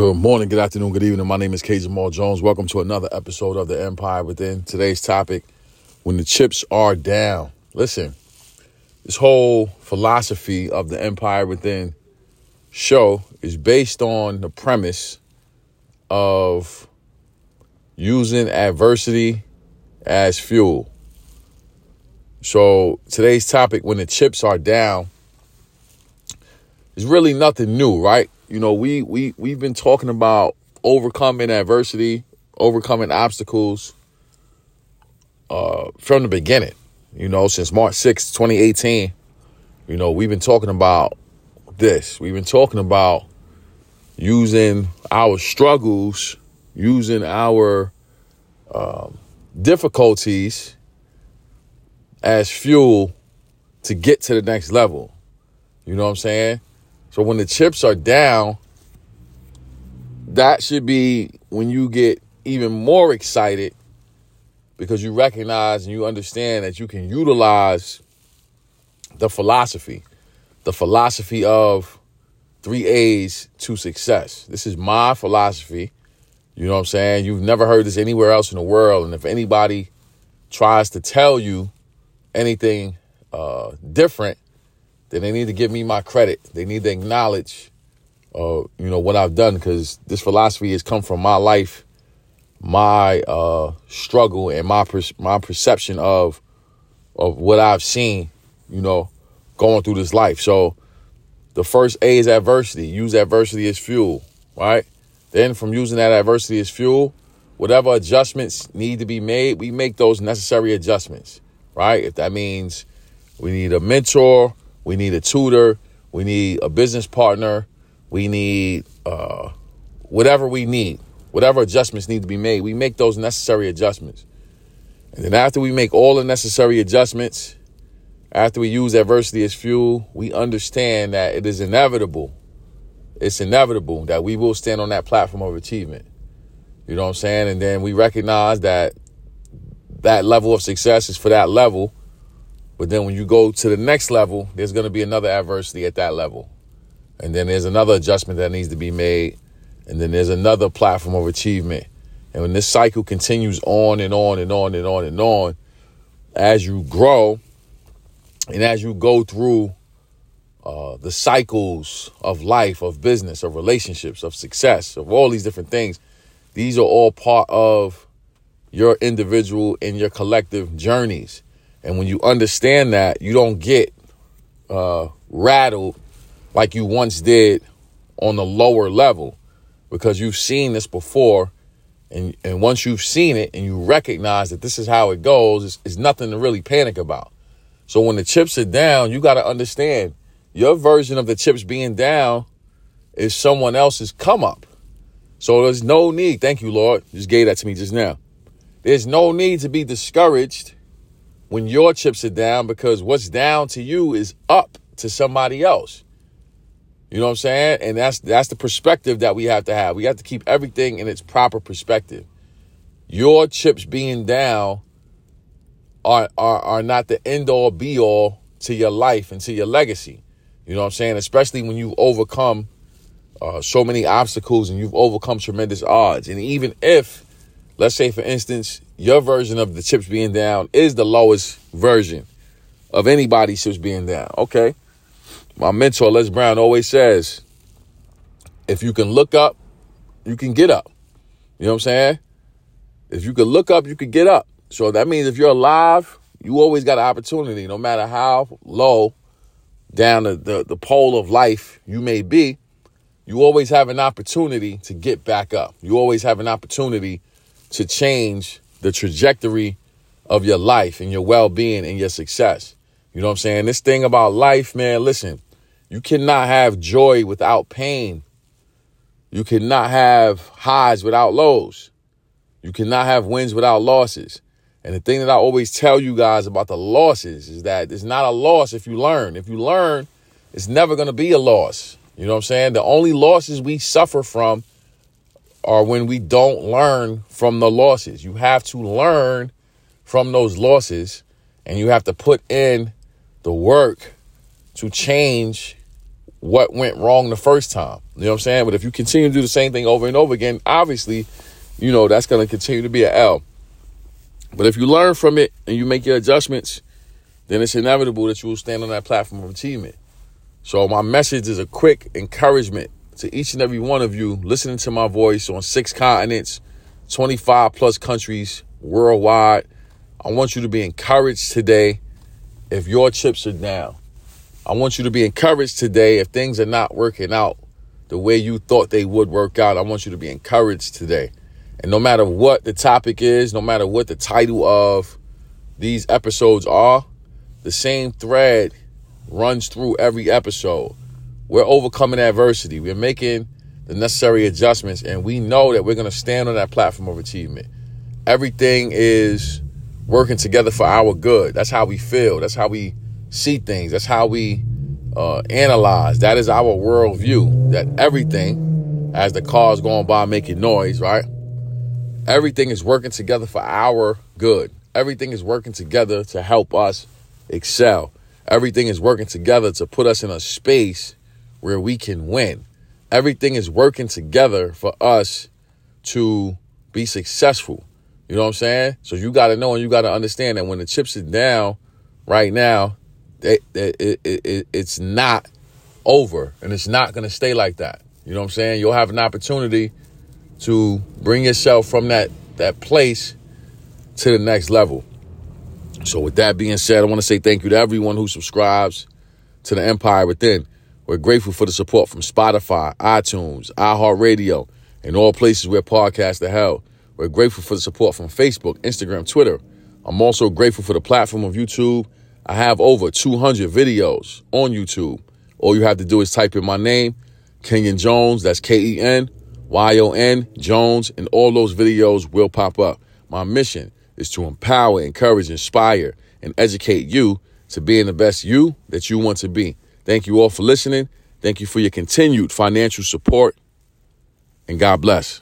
Good morning, good afternoon, good evening. My name is K. Jamal Jones. Welcome to another episode of The Empire Within. Today's topic when the chips are down. Listen, this whole philosophy of the Empire Within show is based on the premise of using adversity as fuel. So, today's topic when the chips are down is really nothing new, right? You know, we we we've been talking about overcoming adversity, overcoming obstacles uh, from the beginning. You know, since March 6, 2018, you know, we've been talking about this. We've been talking about using our struggles, using our um, difficulties as fuel to get to the next level. You know what I'm saying? So when the chips are down, that should be when you get even more excited because you recognize and you understand that you can utilize the philosophy, the philosophy of three A's to success. This is my philosophy. You know what I'm saying? You've never heard this anywhere else in the world. And if anybody tries to tell you anything uh, different, then they need to give me my credit. They need to acknowledge, uh, you know, what I've done because this philosophy has come from my life, my uh, struggle, and my per- my perception of of what I've seen, you know, going through this life. So, the first A is adversity. Use adversity as fuel, right? Then, from using that adversity as fuel, whatever adjustments need to be made, we make those necessary adjustments, right? If that means we need a mentor we need a tutor. We need a business partner. We need uh, whatever we need, whatever adjustments need to be made. We make those necessary adjustments. And then after we make all the necessary adjustments, after we use adversity as fuel, we understand that it is inevitable. It's inevitable that we will stand on that platform of achievement. You know what I'm saying? And then we recognize that that level of success is for that level but then when you go to the next level, there's going to be another adversity at that level. And then there's another adjustment that needs to be made. And then there's another platform of achievement. And when this cycle continues on and on and on and on and on, as you grow and as you go through uh, the cycles of life, of business, of relationships, of success, of all these different things, these are all part of your individual and your collective journeys. And when you understand that, you don't get uh, rattled like you once did on the lower level because you've seen this before. And, and once you've seen it and you recognize that this is how it goes, it's, it's nothing to really panic about. So when the chips are down, you got to understand your version of the chips being down is someone else's come up. So there's no need. Thank you, Lord. Just gave that to me just now. There's no need to be discouraged when your chips are down because what's down to you is up to somebody else. You know what I'm saying? And that's that's the perspective that we have to have. We have to keep everything in its proper perspective. Your chips being down are are, are not the end all be all to your life and to your legacy. You know what I'm saying? Especially when you've overcome uh, so many obstacles and you've overcome tremendous odds. And even if let's say for instance your version of the chips being down is the lowest version of anybody's chips being down. Okay. My mentor les brown always says if you can look up you can get up. You know what i'm saying? If you can look up you can get up. So that means if you're alive you always got an opportunity no matter how low down the, the, the pole of life you may be you always have an opportunity to get back up. You always have an opportunity to change the trajectory of your life and your well-being and your success. You know what I'm saying? This thing about life, man, listen, you cannot have joy without pain. You cannot have highs without lows. You cannot have wins without losses. And the thing that I always tell you guys about the losses is that it's not a loss if you learn. If you learn, it's never going to be a loss. You know what I'm saying? The only losses we suffer from are when we don't learn from the losses. You have to learn from those losses and you have to put in the work to change what went wrong the first time. You know what I'm saying? But if you continue to do the same thing over and over again, obviously, you know, that's going to continue to be an L. But if you learn from it and you make your adjustments, then it's inevitable that you will stand on that platform of achievement. So my message is a quick encouragement to each and every one of you listening to my voice on six continents, 25 plus countries worldwide. I want you to be encouraged today if your chips are down. I want you to be encouraged today if things are not working out the way you thought they would work out. I want you to be encouraged today. And no matter what the topic is, no matter what the title of these episodes are, the same thread runs through every episode. We're overcoming adversity. We're making the necessary adjustments, and we know that we're going to stand on that platform of achievement. Everything is working together for our good. That's how we feel. That's how we see things. That's how we uh, analyze. That is our worldview. That everything, as the car's going by making noise, right? Everything is working together for our good. Everything is working together to help us excel. Everything is working together to put us in a space where we can win. Everything is working together for us to be successful. You know what I'm saying? So you got to know and you got to understand that when the chips are down right now, it, it, it, it's not over and it's not going to stay like that. You know what I'm saying? You'll have an opportunity to bring yourself from that that place to the next level. So with that being said, I want to say thank you to everyone who subscribes to the Empire Within. We're grateful for the support from Spotify, iTunes, iHeartRadio, and all places where podcasts are held. We're grateful for the support from Facebook, Instagram, Twitter. I'm also grateful for the platform of YouTube I have over 200 videos on YouTube. All you have to do is type in my name, Kenyon Jones, that's K E N Y O N Jones, and all those videos will pop up. My mission is to empower, encourage, inspire, and educate you to being the best you that you want to be. Thank you all for listening. Thank you for your continued financial support, and God bless.